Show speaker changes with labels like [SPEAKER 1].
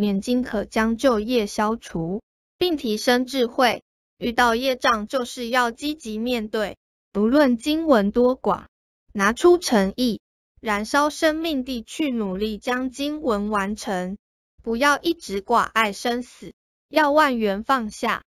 [SPEAKER 1] 念经可将旧业消除，并提升智慧。遇到业障，就是要积极面对，不论经文多寡，拿出诚意，燃烧生命地去努力将经文完成。不要一直挂碍生死，要万缘放下。